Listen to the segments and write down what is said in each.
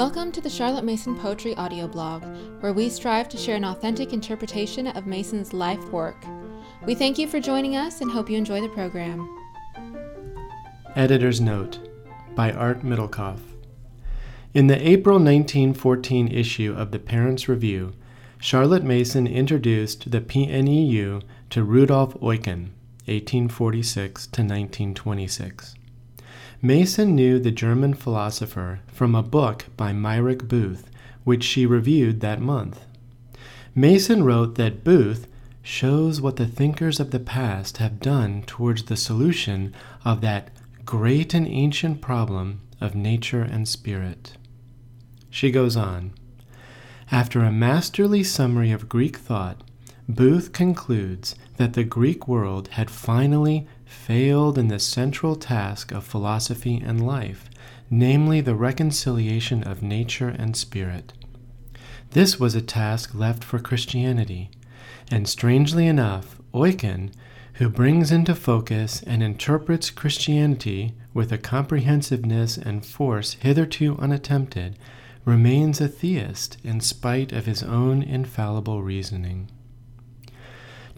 Welcome to the Charlotte Mason Poetry audio blog, where we strive to share an authentic interpretation of Mason's life work. We thank you for joining us and hope you enjoy the program. Editor's Note by Art Middlekauff. In the April 1914 issue of the Parents' Review, Charlotte Mason introduced the PNEU to Rudolf Eucken, 1846 to 1926. Mason knew the German philosopher from a book by Meyrick Booth, which she reviewed that month. Mason wrote that Booth shows what the thinkers of the past have done towards the solution of that great and ancient problem of nature and spirit. She goes on. After a masterly summary of Greek thought, Booth concludes that the Greek world had finally failed in the central task of philosophy and life, namely the reconciliation of nature and spirit. This was a task left for Christianity, and strangely enough, Eucken, who brings into focus and interprets Christianity with a comprehensiveness and force hitherto unattempted, remains a theist in spite of his own infallible reasoning.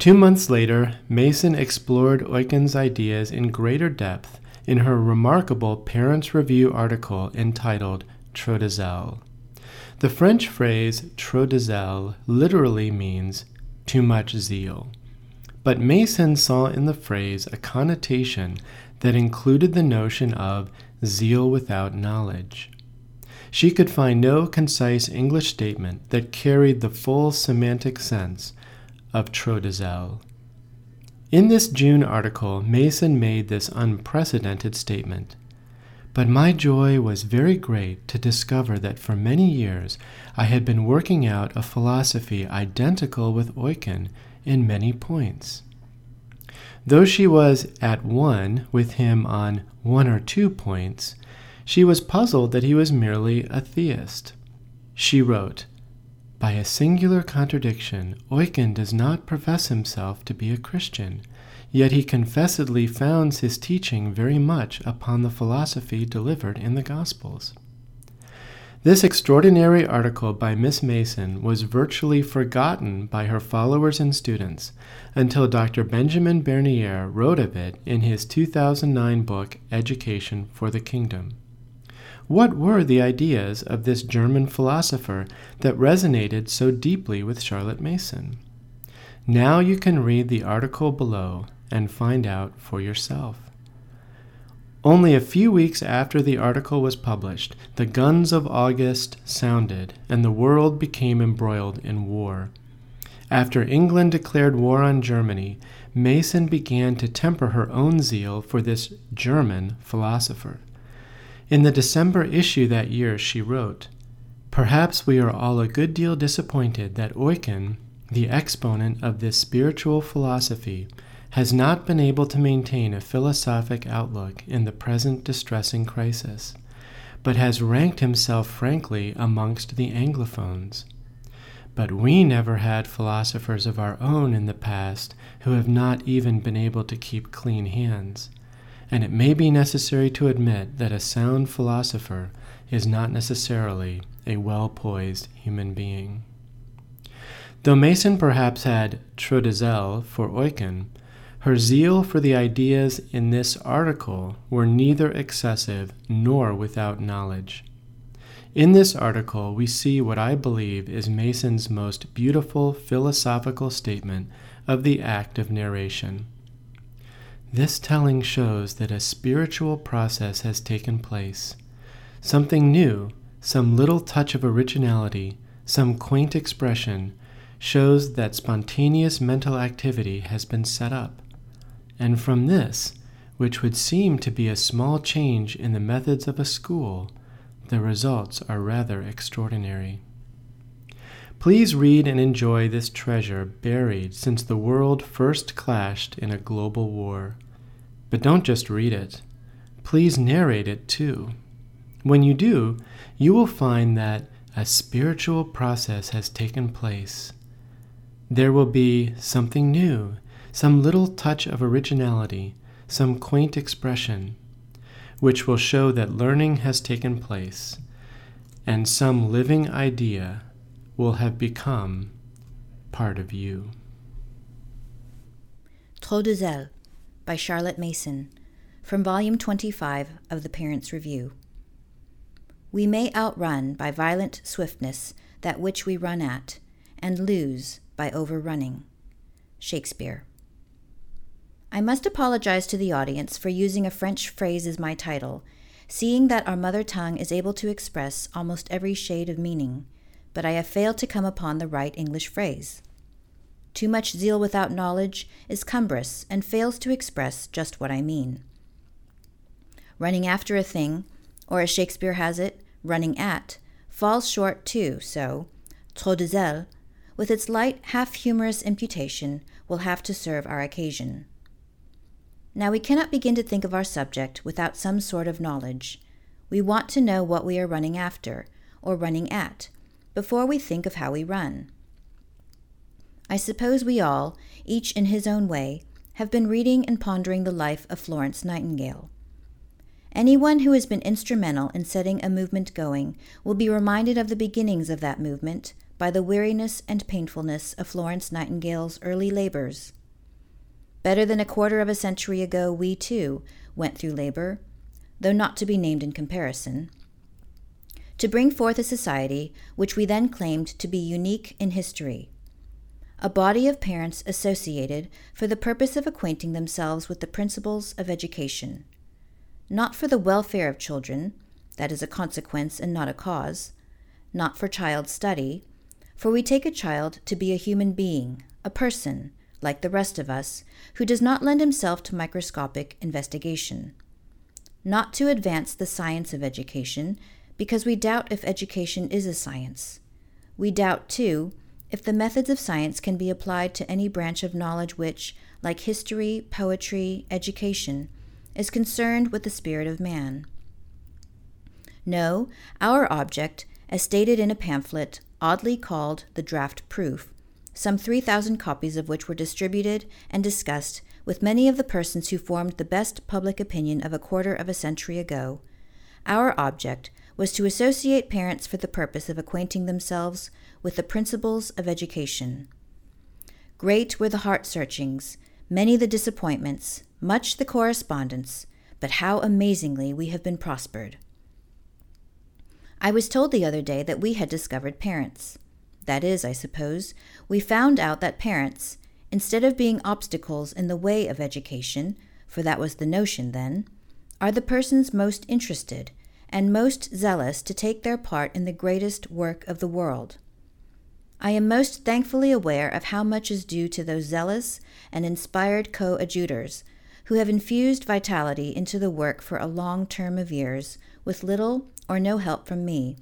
Two months later, Mason explored Eucken's ideas in greater depth in her remarkable Parents' Review article entitled Trop de. The French phrase trop de literally means too much zeal. But Mason saw in the phrase a connotation that included the notion of zeal without knowledge. She could find no concise English statement that carried the full semantic sense of trop de. In this June article, Mason made this unprecedented statement. But my joy was very great to discover that for many years I had been working out a philosophy identical with Eucken in many points. Though she was at one with him on one or two points, she was puzzled that he was merely a theist. She wrote, by a singular contradiction, Eucken does not profess himself to be a Christian, yet he confessedly founds his teaching very much upon the philosophy delivered in the Gospels. This extraordinary article by Miss Mason was virtually forgotten by her followers and students until Dr. Benjamin Bernier wrote of it in his 2009 book, Education for the Kingdom. What were the ideas of this German philosopher that resonated so deeply with Charlotte Mason? Now you can read the article below and find out for yourself. Only a few weeks after the article was published, the guns of August sounded and the world became embroiled in war. After England declared war on Germany, Mason began to temper her own zeal for this German philosopher. In the December issue that year, she wrote, Perhaps we are all a good deal disappointed that Eucken, the exponent of this spiritual philosophy, has not been able to maintain a philosophic outlook in the present distressing crisis, but has ranked himself frankly amongst the Anglophones. But we never had philosophers of our own in the past who have not even been able to keep clean hands and it may be necessary to admit that a sound philosopher is not necessarily a well poised human being. Though Mason perhaps had trop for Eucken, her zeal for the ideas in this article were neither excessive nor without knowledge. In this article, we see what I believe is Mason's most beautiful philosophical statement of the act of narration. This telling shows that a spiritual process has taken place. Something new, some little touch of originality, some quaint expression, shows that spontaneous mental activity has been set up. And from this, which would seem to be a small change in the methods of a school, the results are rather extraordinary. Please read and enjoy this treasure buried since the world first clashed in a global war. But don't just read it, please narrate it too. When you do, you will find that a spiritual process has taken place. There will be something new, some little touch of originality, some quaint expression, which will show that learning has taken place. and some living idea will have become part of you. Trop de zèle by Charlotte Mason from volume 25 of the Parents' Review. We may outrun by violent swiftness that which we run at, and lose by overrunning. Shakespeare. I must apologize to the audience for using a French phrase as my title, seeing that our mother tongue is able to express almost every shade of meaning, but I have failed to come upon the right English phrase. Too much zeal without knowledge is cumbrous and fails to express just what I mean. Running after a thing, or as Shakespeare has it, running at, falls short too, so, trop de zèle, with its light, half humorous imputation, will have to serve our occasion. Now, we cannot begin to think of our subject without some sort of knowledge. We want to know what we are running after, or running at, before we think of how we run. I suppose we all, each in his own way, have been reading and pondering the life of Florence Nightingale. Anyone who has been instrumental in setting a movement going will be reminded of the beginnings of that movement by the weariness and painfulness of Florence Nightingale's early labors. Better than a quarter of a century ago, we too went through labor, though not to be named in comparison, to bring forth a society which we then claimed to be unique in history. A body of parents associated for the purpose of acquainting themselves with the principles of education. Not for the welfare of children, that is a consequence and not a cause, not for child study, for we take a child to be a human being, a person, like the rest of us, who does not lend himself to microscopic investigation. Not to advance the science of education, because we doubt if education is a science. We doubt, too, if the methods of science can be applied to any branch of knowledge which, like history, poetry, education, is concerned with the spirit of man. No, our object, as stated in a pamphlet oddly called the Draft Proof, some 3,000 copies of which were distributed and discussed with many of the persons who formed the best public opinion of a quarter of a century ago, our object was to associate parents for the purpose of acquainting themselves with the principles of education. Great were the heart searchings, many the disappointments, much the correspondence, but how amazingly we have been prospered. I was told the other day that we had discovered parents. That is, I suppose, we found out that parents, instead of being obstacles in the way of education, for that was the notion then, are the persons most interested and most zealous to take their part in the greatest work of the world. I am most thankfully aware of how much is due to those zealous and inspired coadjutors who have infused vitality into the work for a long term of years with little or no help from me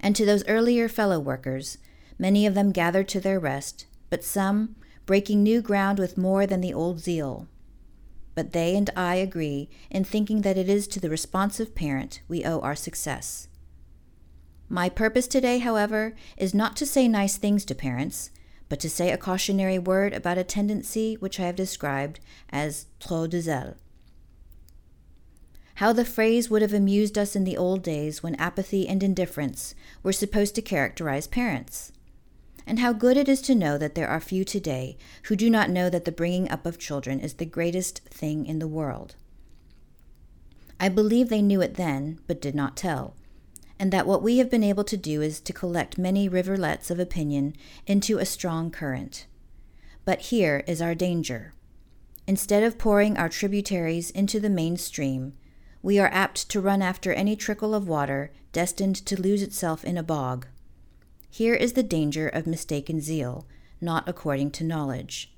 and to those earlier fellow workers, many of them gathered to their rest, but some breaking new ground with more than the old zeal. But they and I agree in thinking that it is to the responsive parent we owe our success. My purpose today, however, is not to say nice things to parents, but to say a cautionary word about a tendency which I have described as trop de zèle. How the phrase would have amused us in the old days when apathy and indifference were supposed to characterize parents. And how good it is to know that there are few today who do not know that the bringing up of children is the greatest thing in the world. I believe they knew it then, but did not tell, and that what we have been able to do is to collect many riverlets of opinion into a strong current. But here is our danger. Instead of pouring our tributaries into the main stream, we are apt to run after any trickle of water destined to lose itself in a bog. Here is the danger of mistaken zeal, not according to knowledge.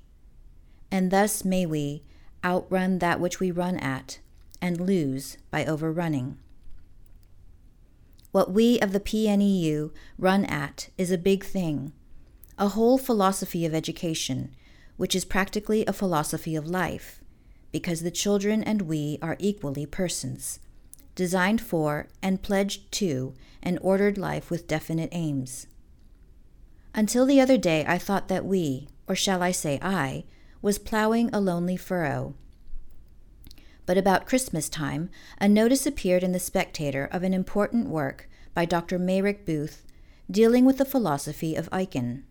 And thus may we outrun that which we run at, and lose by overrunning. What we of the PNEU run at is a big thing, a whole philosophy of education, which is practically a philosophy of life because the children and we are equally persons, designed for and pledged to an ordered life with definite aims. Until the other day, I thought that we, or shall I say I, was plowing a lonely furrow. But about Christmas time, a notice appeared in the Spectator of an important work by Dr. Meyrick Booth, dealing with the philosophy of Eucken.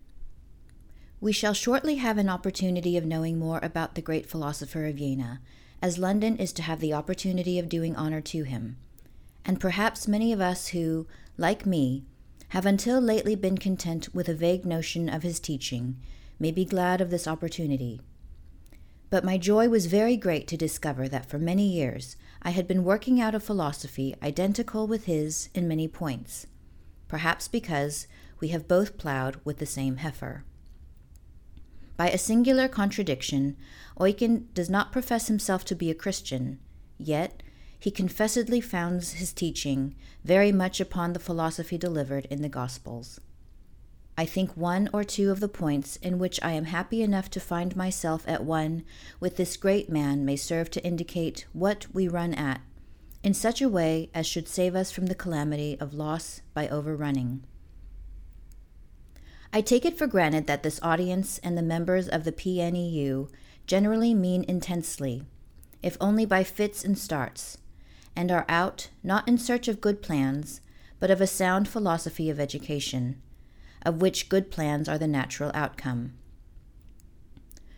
We shall shortly have an opportunity of knowing more about the great philosopher of Jena, as London is to have the opportunity of doing honor to him. And perhaps many of us who, like me, have until lately been content with a vague notion of his teaching, may be glad of this opportunity. But my joy was very great to discover that for many years I had been working out a philosophy identical with his in many points, perhaps because we have both plowed with the same heifer. By a singular contradiction, Eucken does not profess himself to be a Christian, yet he confessedly founds his teaching very much upon the philosophy delivered in the Gospels. I think one or two of the points in which I am happy enough to find myself at one with this great man may serve to indicate what we run at, in such a way as should save us from the calamity of loss by overrunning. I take it for granted that this audience and the members of the PNEU generally mean intensely, if only by fits and starts, and are out not in search of good plans, but of a sound philosophy of education, of which good plans are the natural outcome.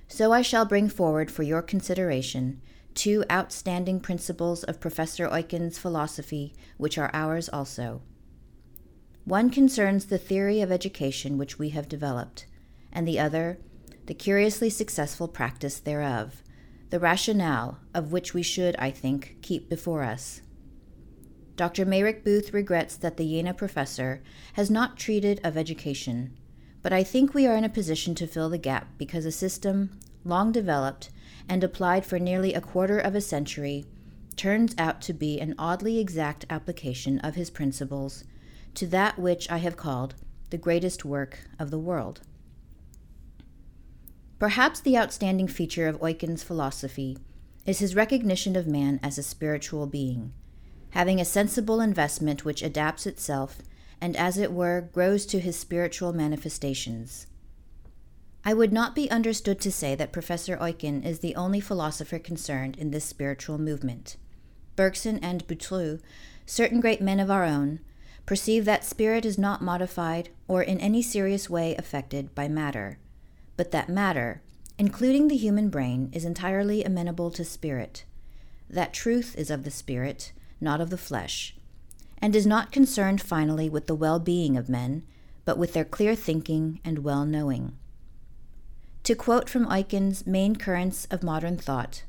So I shall bring forward for your consideration two outstanding principles of Professor Eucken's philosophy, which are ours also. One concerns the theory of education which we have developed, and the other, the curiously successful practice thereof, the rationale of which we should, I think, keep before us. Dr. Meyrick Booth regrets that the Jena professor has not treated of education, but I think we are in a position to fill the gap because a system, long developed and applied for nearly a quarter of a century, turns out to be an oddly exact application of his principles to that which I have called the greatest work of the world. Perhaps the outstanding feature of Eucken's philosophy is his recognition of man as a spiritual being, having a sensible investment which adapts itself and, as it were, grows to his spiritual manifestations. I would not be understood to say that Professor Eucken is the only philosopher concerned in this spiritual movement. Bergson and Boutroux, certain great men of our own, perceive that spirit is not modified or in any serious way affected by matter, but that matter, including the human brain, is entirely amenable to spirit, that truth is of the spirit, not of the flesh, and is not concerned finally with the well being of men, but with their clear thinking and well knowing. To quote from Eucken's Main Currents of Modern Thought,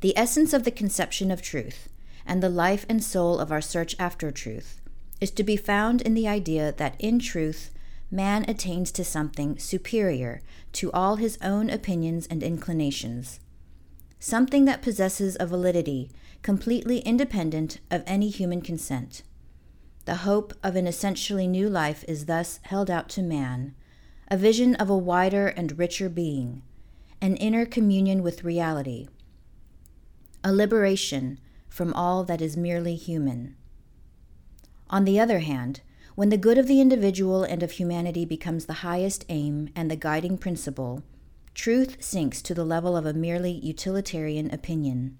the essence of the conception of truth and the life and soul of our search after truth is to be found in the idea that in truth man attains to something superior to all his own opinions and inclinations, something that possesses a validity completely independent of any human consent. The hope of an essentially new life is thus held out to man, a vision of a wider and richer being, an inner communion with reality, a liberation from all that is merely human. On the other hand, when the good of the individual and of humanity becomes the highest aim and the guiding principle, truth sinks to the level of a merely utilitarian opinion.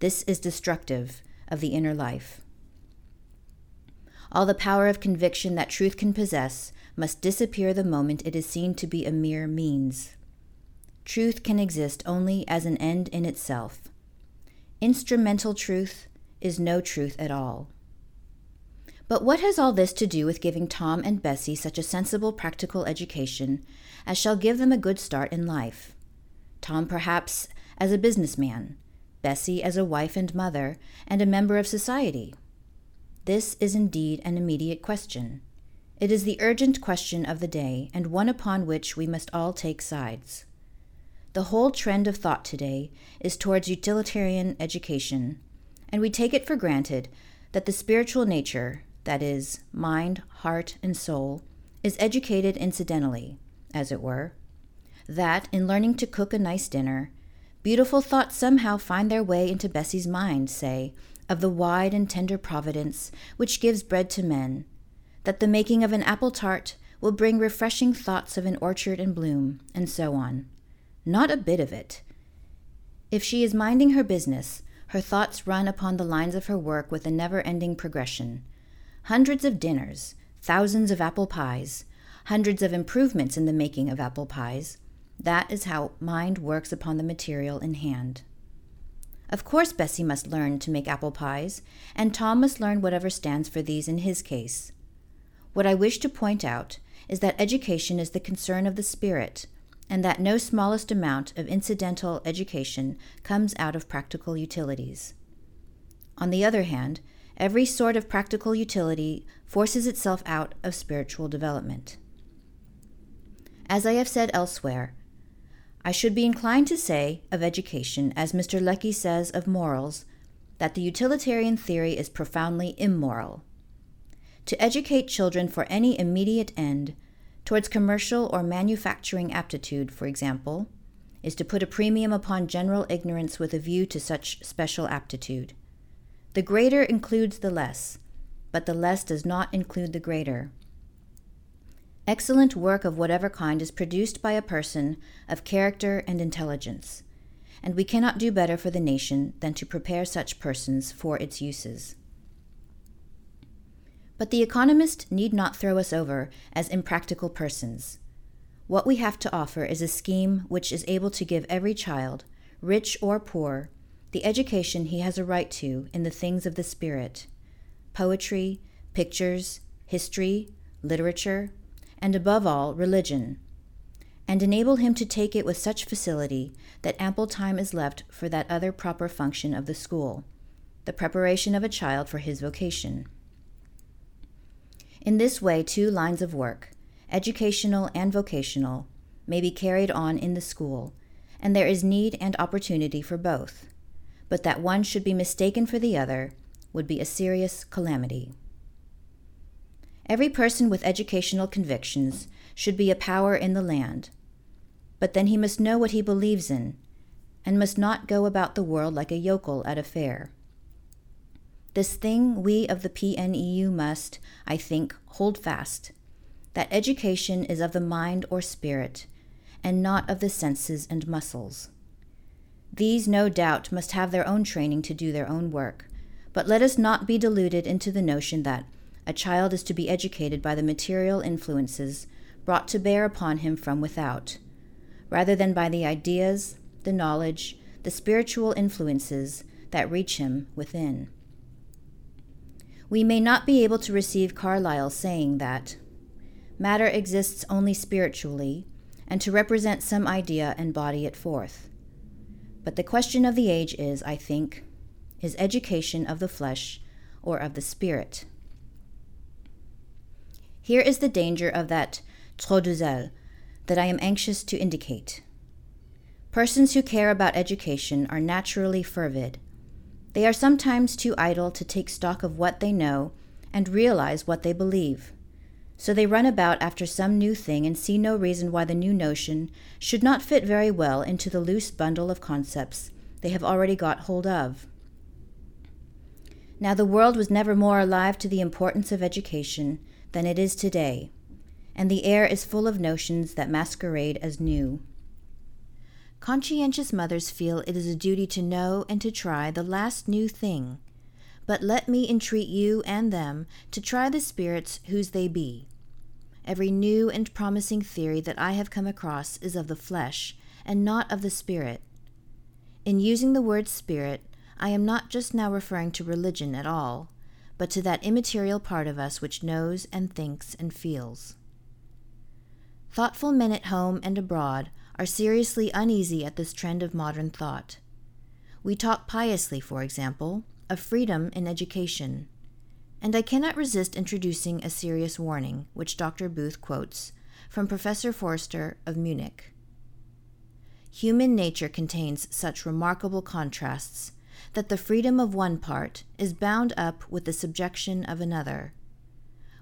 This is destructive of the inner life. All the power of conviction that truth can possess must disappear the moment it is seen to be a mere means. Truth can exist only as an end in itself. Instrumental truth is no truth at all. But what has all this to do with giving Tom and Bessie such a sensible practical education as shall give them a good start in life? Tom, perhaps, as a businessman, Bessie as a wife and mother, and a member of society? This is indeed an immediate question. It is the urgent question of the day, and one upon which we must all take sides. The whole trend of thought today is towards utilitarian education, and we take it for granted that the spiritual nature, that is, mind, heart, and soul, is educated incidentally, as it were. That, in learning to cook a nice dinner, beautiful thoughts somehow find their way into Bessie's mind, say, of the wide and tender providence which gives bread to men, that the making of an apple tart will bring refreshing thoughts of an orchard in bloom, and so on. Not a bit of it. If she is minding her business, her thoughts run upon the lines of her work with a never ending progression, hundreds of dinners, thousands of apple pies, hundreds of improvements in the making of apple pies. That is how mind works upon the material in hand. Of course, Bessie must learn to make apple pies, and Tom must learn whatever stands for these in his case. What I wish to point out is that education is the concern of the spirit, and that no smallest amount of incidental education comes out of practical utilities. On the other hand, every sort of practical utility forces itself out of spiritual development. As I have said elsewhere, I should be inclined to say of education, as Mr. Lecky says of morals, that the utilitarian theory is profoundly immoral. To educate children for any immediate end, towards commercial or manufacturing aptitude, for example, is to put a premium upon general ignorance with a view to such special aptitude. The greater includes the less, but the less does not include the greater. Excellent work of whatever kind is produced by a person of character and intelligence, and we cannot do better for the nation than to prepare such persons for its uses. But the economist need not throw us over as impractical persons. What we have to offer is a scheme which is able to give every child, rich or poor, the education he has a right to in the things of the Spirit poetry, pictures, history, literature, and above all, religion, and enable him to take it with such facility that ample time is left for that other proper function of the school, the preparation of a child for his vocation. In this way, two lines of work, educational and vocational, may be carried on in the school, and there is need and opportunity for both. But that one should be mistaken for the other would be a serious calamity. Every person with educational convictions should be a power in the land, but then he must know what he believes in, and must not go about the world like a yokel at a fair. This thing we of the PNEU must, I think, hold fast that education is of the mind or spirit, and not of the senses and muscles. These, no doubt, must have their own training to do their own work, but let us not be deluded into the notion that a child is to be educated by the material influences brought to bear upon him from without, rather than by the ideas, the knowledge, the spiritual influences that reach him within. We may not be able to receive Carlyle's saying that matter exists only spiritually, and to represent some idea and body it forth. But the question of the age is, I think, is education of the flesh or of the spirit? Here is the danger of that trop de zèle that I am anxious to indicate. Persons who care about education are naturally fervid. They are sometimes too idle to take stock of what they know and realize what they believe. So they run about after some new thing and see no reason why the new notion should not fit very well into the loose bundle of concepts they have already got hold of. Now, the world was never more alive to the importance of education than it is today, and the air is full of notions that masquerade as new. Conscientious mothers feel it is a duty to know and to try the last new thing. But let me entreat you and them to try the spirits whose they be. Every new and promising theory that I have come across is of the flesh, and not of the spirit. In using the word spirit, I am not just now referring to religion at all, but to that immaterial part of us which knows and thinks and feels. Thoughtful men at home and abroad are seriously uneasy at this trend of modern thought. We talk piously, for example, of freedom in education. And I cannot resist introducing a serious warning, which Dr. Booth quotes from Professor Foerster of Munich. Human nature contains such remarkable contrasts that the freedom of one part is bound up with the subjection of another.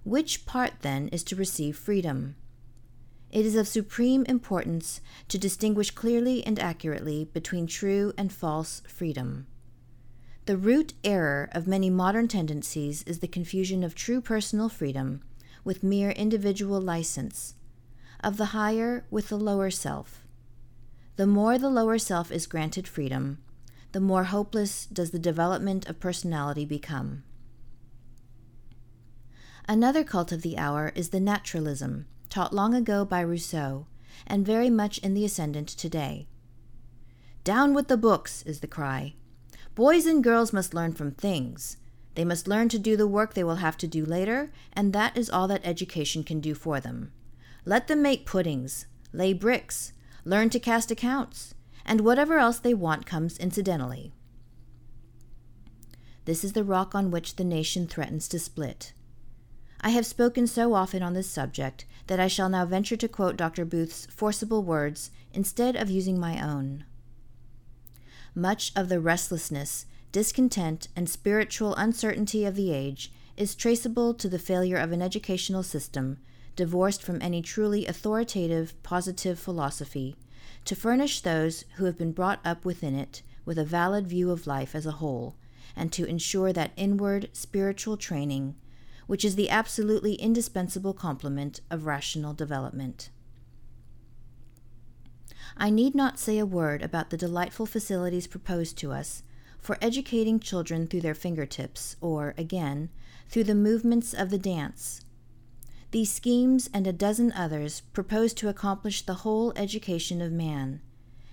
Which part, then, is to receive freedom? It is of supreme importance to distinguish clearly and accurately between true and false freedom. The root error of many modern tendencies is the confusion of true personal freedom with mere individual license, of the higher with the lower self. The more the lower self is granted freedom, the more hopeless does the development of personality become. Another cult of the hour is the naturalism, taught long ago by Rousseau, and very much in the ascendant today. Down with the books is the cry. Boys and girls must learn from things. They must learn to do the work they will have to do later, and that is all that education can do for them. Let them make puddings, lay bricks, learn to cast accounts, and whatever else they want comes incidentally. This is the rock on which the nation threatens to split. I have spoken so often on this subject that I shall now venture to quote Dr. Booth's forcible words instead of using my own. Much of the restlessness, discontent, and spiritual uncertainty of the age is traceable to the failure of an educational system divorced from any truly authoritative positive philosophy to furnish those who have been brought up within it with a valid view of life as a whole, and to ensure that inward spiritual training, which is the absolutely indispensable complement of rational development. I need not say a word about the delightful facilities proposed to us for educating children through their fingertips, or, again, through the movements of the dance. These schemes and a dozen others propose to accomplish the whole education of man,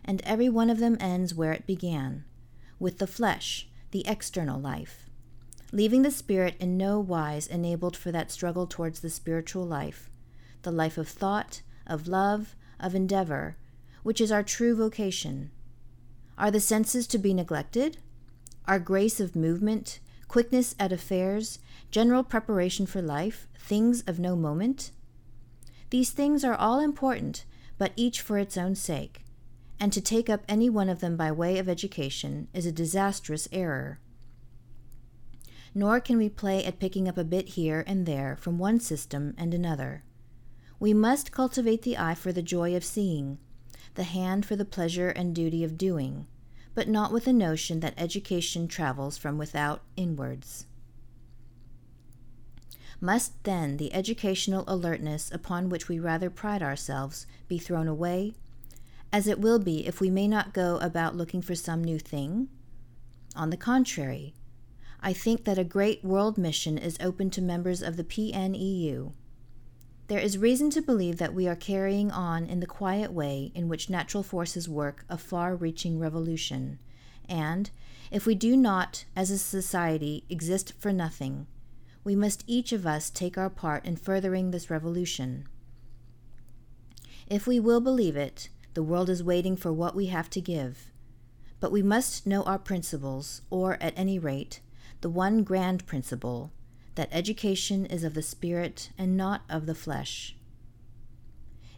and every one of them ends where it began, with the flesh, the external life, leaving the spirit in no wise enabled for that struggle towards the spiritual life, the life of thought, of love, of endeavor, which is our true vocation. Are the senses to be neglected? Our grace of movement, quickness at affairs, general preparation for life, things of no moment? These things are all important, but each for its own sake, and to take up any one of them by way of education is a disastrous error. Nor can we play at picking up a bit here and there from one system and another. We must cultivate the eye for the joy of seeing, the hand for the pleasure and duty of doing, but not with the notion that education travels from without inwards. Must then the educational alertness upon which we rather pride ourselves be thrown away, as it will be if we may not go about looking for some new thing? On the contrary, I think that a great world mission is open to members of the PNEU. There is reason to believe that we are carrying on in the quiet way in which natural forces work a far reaching revolution, and, if we do not, as a society, exist for nothing, we must each of us take our part in furthering this revolution. If we will believe it, the world is waiting for what we have to give. But we must know our principles, or, at any rate, the one grand principle that education is of the Spirit and not of the flesh.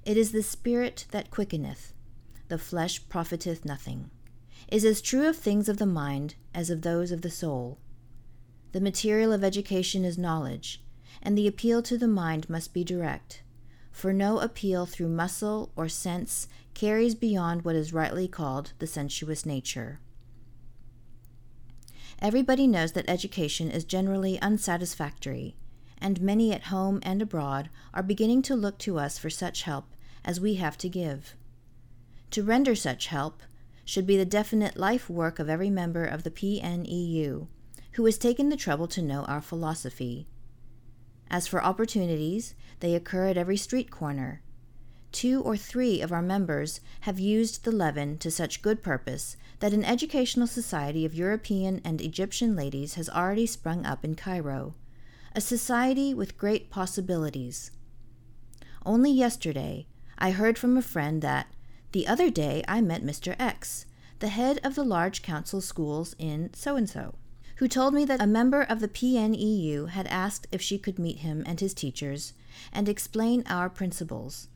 It is the Spirit that quickeneth, the flesh profiteth nothing, is as true of things of the mind as of those of the soul. The material of education is knowledge, and the appeal to the mind must be direct, for no appeal through muscle or sense carries beyond what is rightly called the sensuous nature. Everybody knows that education is generally unsatisfactory, and many at home and abroad are beginning to look to us for such help as we have to give. To render such help should be the definite life work of every member of the PNEU who has taken the trouble to know our philosophy. As for opportunities, they occur at every street corner. Two or three of our members have used the leaven to such good purpose that an educational society of European and Egyptian ladies has already sprung up in Cairo, a society with great possibilities. Only yesterday, I heard from a friend that the other day I met Mr. X, the head of the large council schools in so and so who told me that a member of the PNEU had asked if she could meet him and his teachers and explain our principles.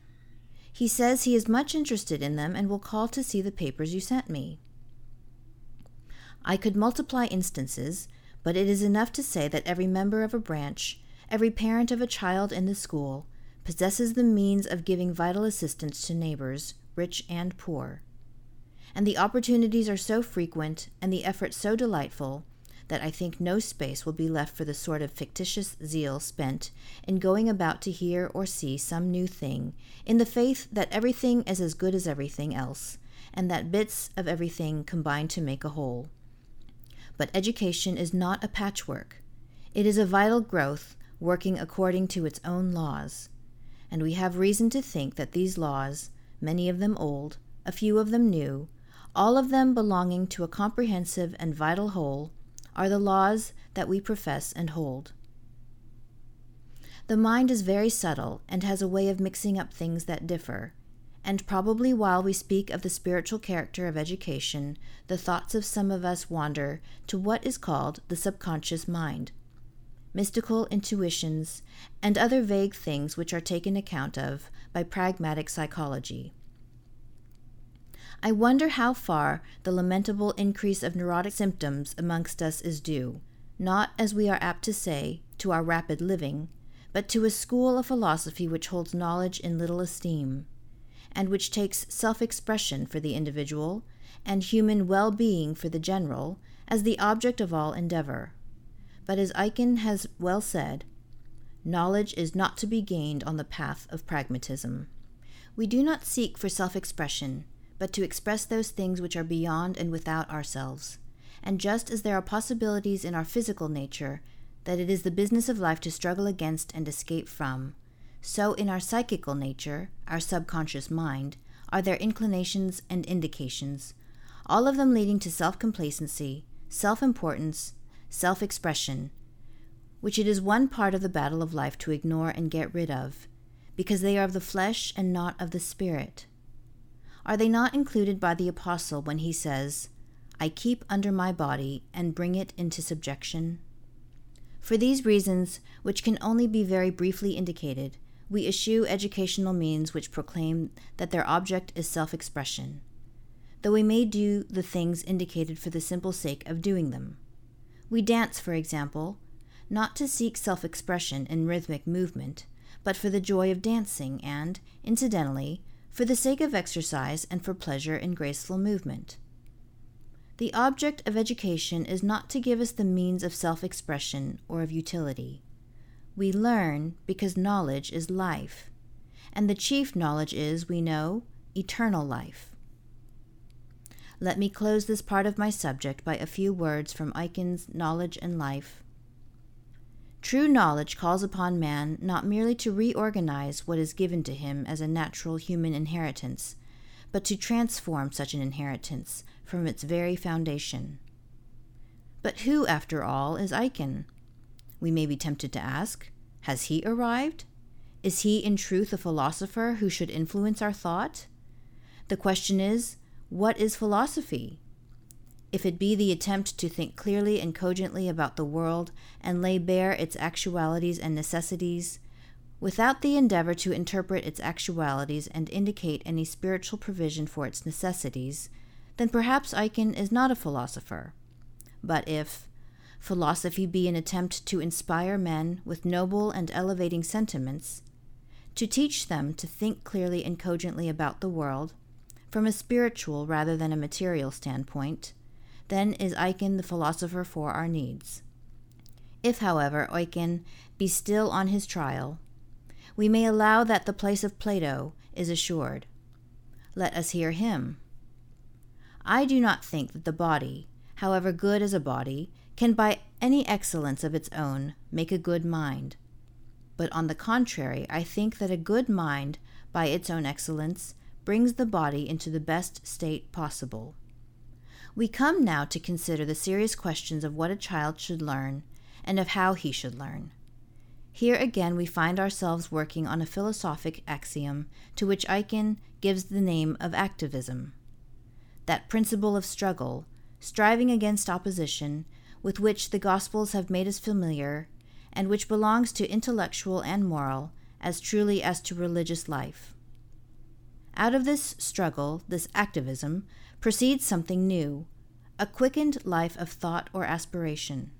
He says he is much interested in them and will call to see the papers you sent me. I could multiply instances, but it is enough to say that every member of a branch, every parent of a child in the school, possesses the means of giving vital assistance to neighbors, rich and poor. And the opportunities are so frequent and the effort so delightful that I think no space will be left for the sort of fictitious zeal spent in going about to hear or see some new thing, in the faith that everything is as good as everything else, and that bits of everything combine to make a whole. But education is not a patchwork. It is a vital growth, working according to its own laws, and we have reason to think that these laws, many of them old, a few of them new, all of them belonging to a comprehensive and vital whole, are the laws that we profess and hold. The mind is very subtle and has a way of mixing up things that differ, and probably while we speak of the spiritual character of education, the thoughts of some of us wander to what is called the subconscious mind mystical intuitions, and other vague things which are taken account of by pragmatic psychology. I wonder how far the lamentable increase of neurotic symptoms amongst us is due, not, as we are apt to say, to our rapid living, but to a school of philosophy which holds knowledge in little esteem, and which takes self expression for the individual and human well being for the general as the object of all endeavor. But as Eucken has well said, knowledge is not to be gained on the path of pragmatism. We do not seek for self expression, but to express those things which are beyond and without ourselves. And just as there are possibilities in our physical nature that it is the business of life to struggle against and escape from, so in our psychical nature, our subconscious mind, are there inclinations and indications, all of them leading to self complacency, self importance, self expression, which it is one part of the battle of life to ignore and get rid of, because they are of the flesh and not of the spirit. Are they not included by the Apostle when he says, I keep under my body and bring it into subjection? For these reasons, which can only be very briefly indicated, we eschew educational means which proclaim that their object is self expression, though we may do the things indicated for the simple sake of doing them. We dance, for example, not to seek self expression in rhythmic movement, but for the joy of dancing and, incidentally, for the sake of exercise and for pleasure in graceful movement. The object of education is not to give us the means of self expression or of utility. We learn because knowledge is life, and the chief knowledge is, we know, eternal life. Let me close this part of my subject by a few words from Eucken's Knowledge and Life. True knowledge calls upon man not merely to reorganize what is given to him as a natural human inheritance, but to transform such an inheritance from its very foundation. But who, after all, is Eucken? We may be tempted to ask Has he arrived? Is he in truth a philosopher who should influence our thought? The question is what is philosophy? If it be the attempt to think clearly and cogently about the world and lay bare its actualities and necessities, without the endeavor to interpret its actualities and indicate any spiritual provision for its necessities, then perhaps Eucken is not a philosopher. But if philosophy be an attempt to inspire men with noble and elevating sentiments, to teach them to think clearly and cogently about the world, from a spiritual rather than a material standpoint, then is Eucken the philosopher for our needs. If, however, Eucken be still on his trial, we may allow that the place of Plato is assured. Let us hear him. I do not think that the body, however good as a body, can by any excellence of its own make a good mind. But on the contrary, I think that a good mind, by its own excellence, brings the body into the best state possible. We come now to consider the serious questions of what a child should learn and of how he should learn. Here again we find ourselves working on a philosophic axiom to which Eucken gives the name of activism. That principle of struggle, striving against opposition, with which the Gospels have made us familiar, and which belongs to intellectual and moral as truly as to religious life. Out of this struggle, this activism, proceeds something new a quickened life of thought or aspiration.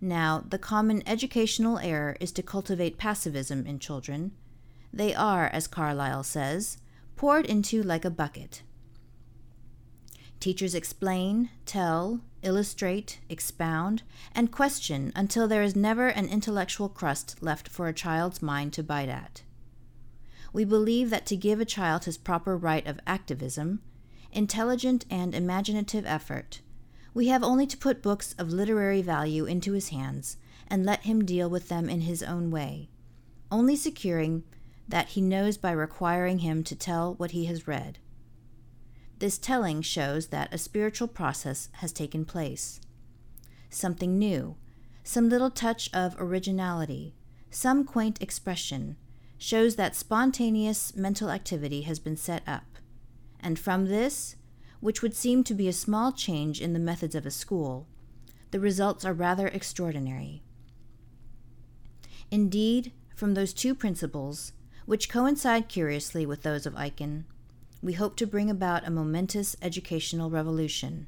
Now, the common educational error is to cultivate passivism in children. They are, as Carlyle says, poured into like a bucket. Teachers explain, tell, illustrate, expound, and question until there is never an intellectual crust left for a child's mind to bite at we believe that to give a child his proper right of activism, intelligent and imaginative effort, we have only to put books of literary value into his hands and let him deal with them in his own way, only securing that he knows by requiring him to tell what he has read. This telling shows that a spiritual process has taken place. Something new, some little touch of originality, some quaint expression, shows that spontaneous mental activity has been set up. And from this, which would seem to be a small change in the methods of a school, the results are rather extraordinary. Indeed, from those two principles, which coincide curiously with those of Eucken, we hope to bring about a momentous educational revolution.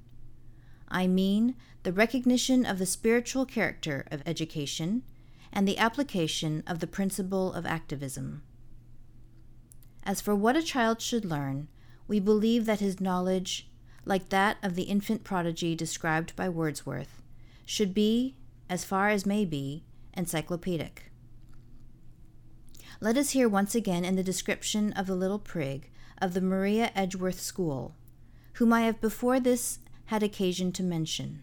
I mean the recognition of the spiritual character of education and the application of the principle of activism. As for what a child should learn, we believe that his knowledge, like that of the infant prodigy described by Wordsworth, should be, as far as may be, encyclopedic. Let us hear once again in the description of the little prig of the Maria Edgeworth School, whom I have before this had occasion to mention.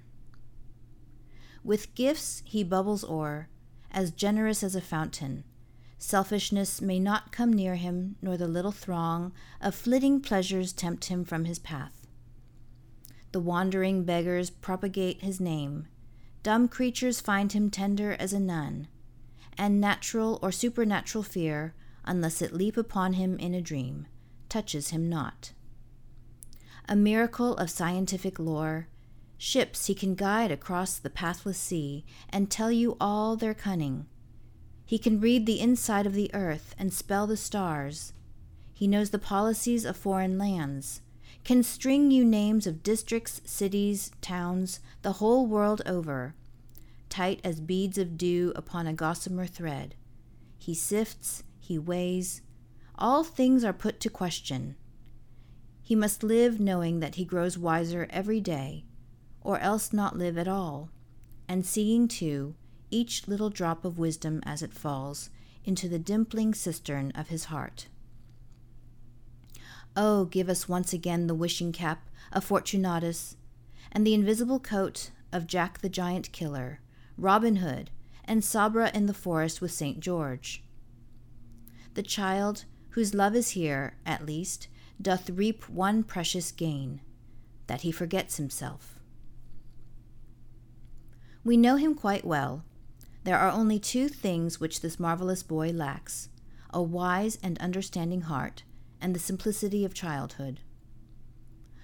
With gifts he bubbles o'er, as generous as a fountain. Selfishness may not come near him, nor the little throng of flitting pleasures tempt him from his path. The wandering beggars propagate his name. Dumb creatures find him tender as a nun, and natural or supernatural fear, unless it leap upon him in a dream, touches him not. A miracle of scientific lore, Ships he can guide across the pathless sea and tell you all their cunning. He can read the inside of the earth and spell the stars. He knows the policies of foreign lands, can string you names of districts, cities, towns, the whole world over, tight as beads of dew upon a gossamer thread. He sifts, he weighs. All things are put to question. He must live knowing that he grows wiser every day or else not live at all, and seeing, too, each little drop of wisdom as it falls into the dimpling cistern of his heart. Oh, give us once again the wishing cap of Fortunatus, and the invisible coat of Jack the Giant Killer, Robin Hood, and Sabra in the forest with St. George. The child, whose love is here, at least, doth reap one precious gain, that he forgets himself. We know him quite well. There are only two things which this marvelous boy lacks a wise and understanding heart, and the simplicity of childhood.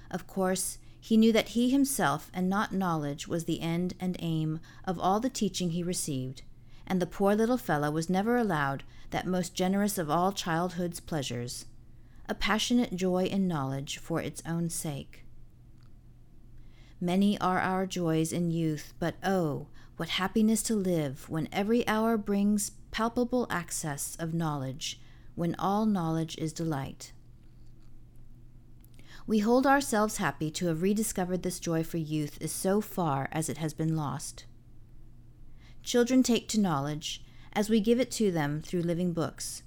Of course, he knew that he himself and not knowledge was the end and aim of all the teaching he received, and the poor little fellow was never allowed that most generous of all childhood's pleasures a passionate joy in knowledge for its own sake. Many are our joys in youth, but oh, what happiness to live when every hour brings palpable access of knowledge, when all knowledge is delight. We hold ourselves happy to have rediscovered this joy for youth is so far as it has been lost. Children take to knowledge as we give it to them through living books,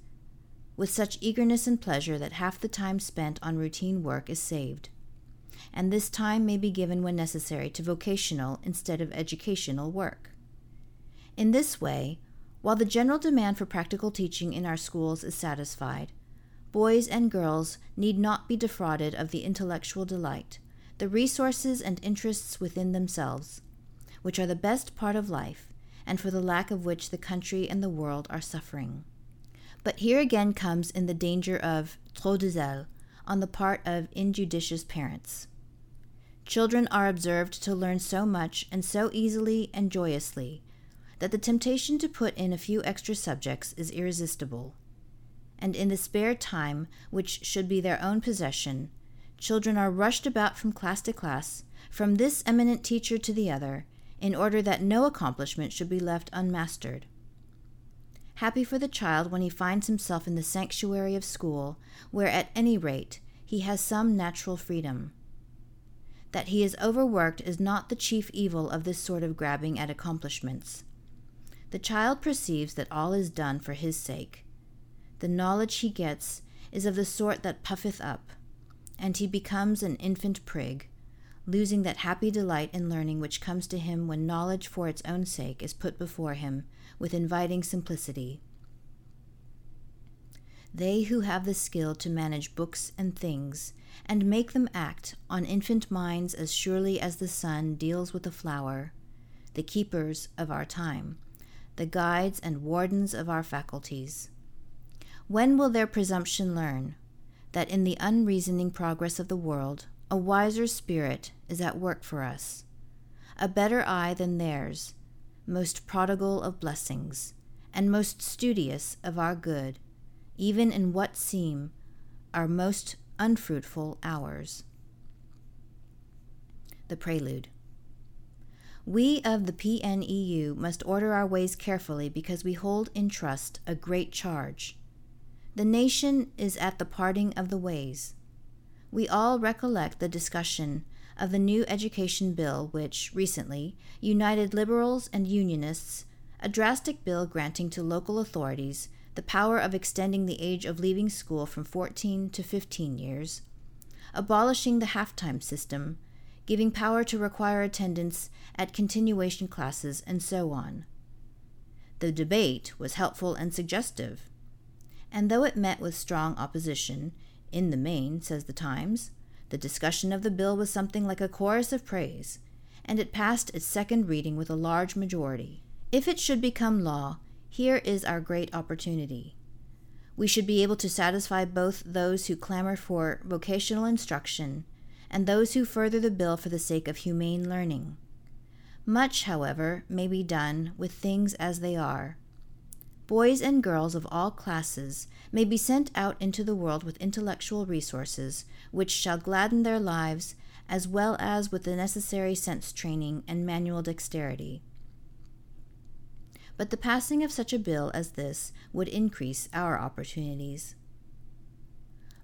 with such eagerness and pleasure that half the time spent on routine work is saved and this time may be given when necessary to vocational instead of educational work. In this way, while the general demand for practical teaching in our schools is satisfied, boys and girls need not be defrauded of the intellectual delight, the resources and interests within themselves, which are the best part of life, and for the lack of which the country and the world are suffering. But here again comes in the danger of trop de zèle on the part of injudicious parents. Children are observed to learn so much and so easily and joyously that the temptation to put in a few extra subjects is irresistible. And in the spare time, which should be their own possession, children are rushed about from class to class, from this eminent teacher to the other, in order that no accomplishment should be left unmastered. Happy for the child when he finds himself in the sanctuary of school, where at any rate he has some natural freedom. That he is overworked is not the chief evil of this sort of grabbing at accomplishments. The child perceives that all is done for his sake. The knowledge he gets is of the sort that puffeth up, and he becomes an infant prig, losing that happy delight in learning which comes to him when knowledge for its own sake is put before him with inviting simplicity. They who have the skill to manage books and things, and make them act on infant minds as surely as the sun deals with a flower, the keepers of our time, the guides and wardens of our faculties. When will their presumption learn that in the unreasoning progress of the world, a wiser spirit is at work for us, a better eye than theirs, most prodigal of blessings, and most studious of our good, even in what seem our most unfruitful hours. The Prelude. We of the PNEU must order our ways carefully because we hold in trust a great charge. The nation is at the parting of the ways. We all recollect the discussion of the new education bill, which, recently, united liberals and unionists, a drastic bill granting to local authorities the power of extending the age of leaving school from 14 to 15 years, abolishing the half time system, giving power to require attendance at continuation classes, and so on. The debate was helpful and suggestive, and though it met with strong opposition, in the main, says the Times, the discussion of the bill was something like a chorus of praise, and it passed its second reading with a large majority. If it should become law, here is our great opportunity. We should be able to satisfy both those who clamor for vocational instruction and those who further the bill for the sake of humane learning. Much, however, may be done with things as they are. Boys and girls of all classes may be sent out into the world with intellectual resources which shall gladden their lives as well as with the necessary sense training and manual dexterity but the passing of such a bill as this would increase our opportunities.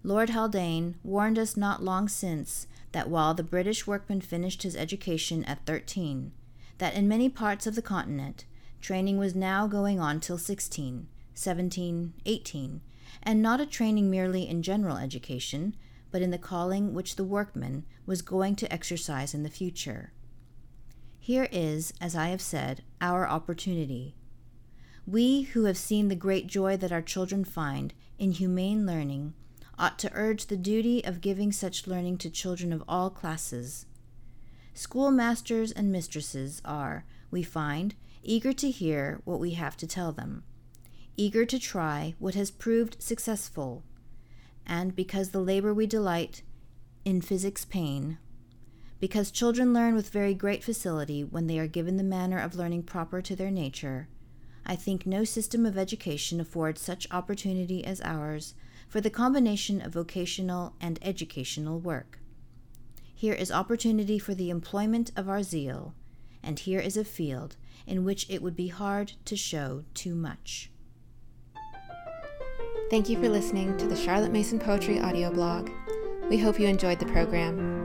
Lord Haldane warned us not long since that while the British workman finished his education at 13, that in many parts of the continent training was now going on till 16, 17, 18, and not a training merely in general education, but in the calling which the workman was going to exercise in the future. Here is, as I have said, our opportunity we who have seen the great joy that our children find in humane learning ought to urge the duty of giving such learning to children of all classes. Schoolmasters and mistresses are, we find, eager to hear what we have to tell them, eager to try what has proved successful, and because the labor we delight in physics pain, because children learn with very great facility when they are given the manner of learning proper to their nature, I think no system of education affords such opportunity as ours for the combination of vocational and educational work. Here is opportunity for the employment of our zeal, and here is a field in which it would be hard to show too much. Thank you for listening to the Charlotte Mason Poetry audio blog. We hope you enjoyed the program.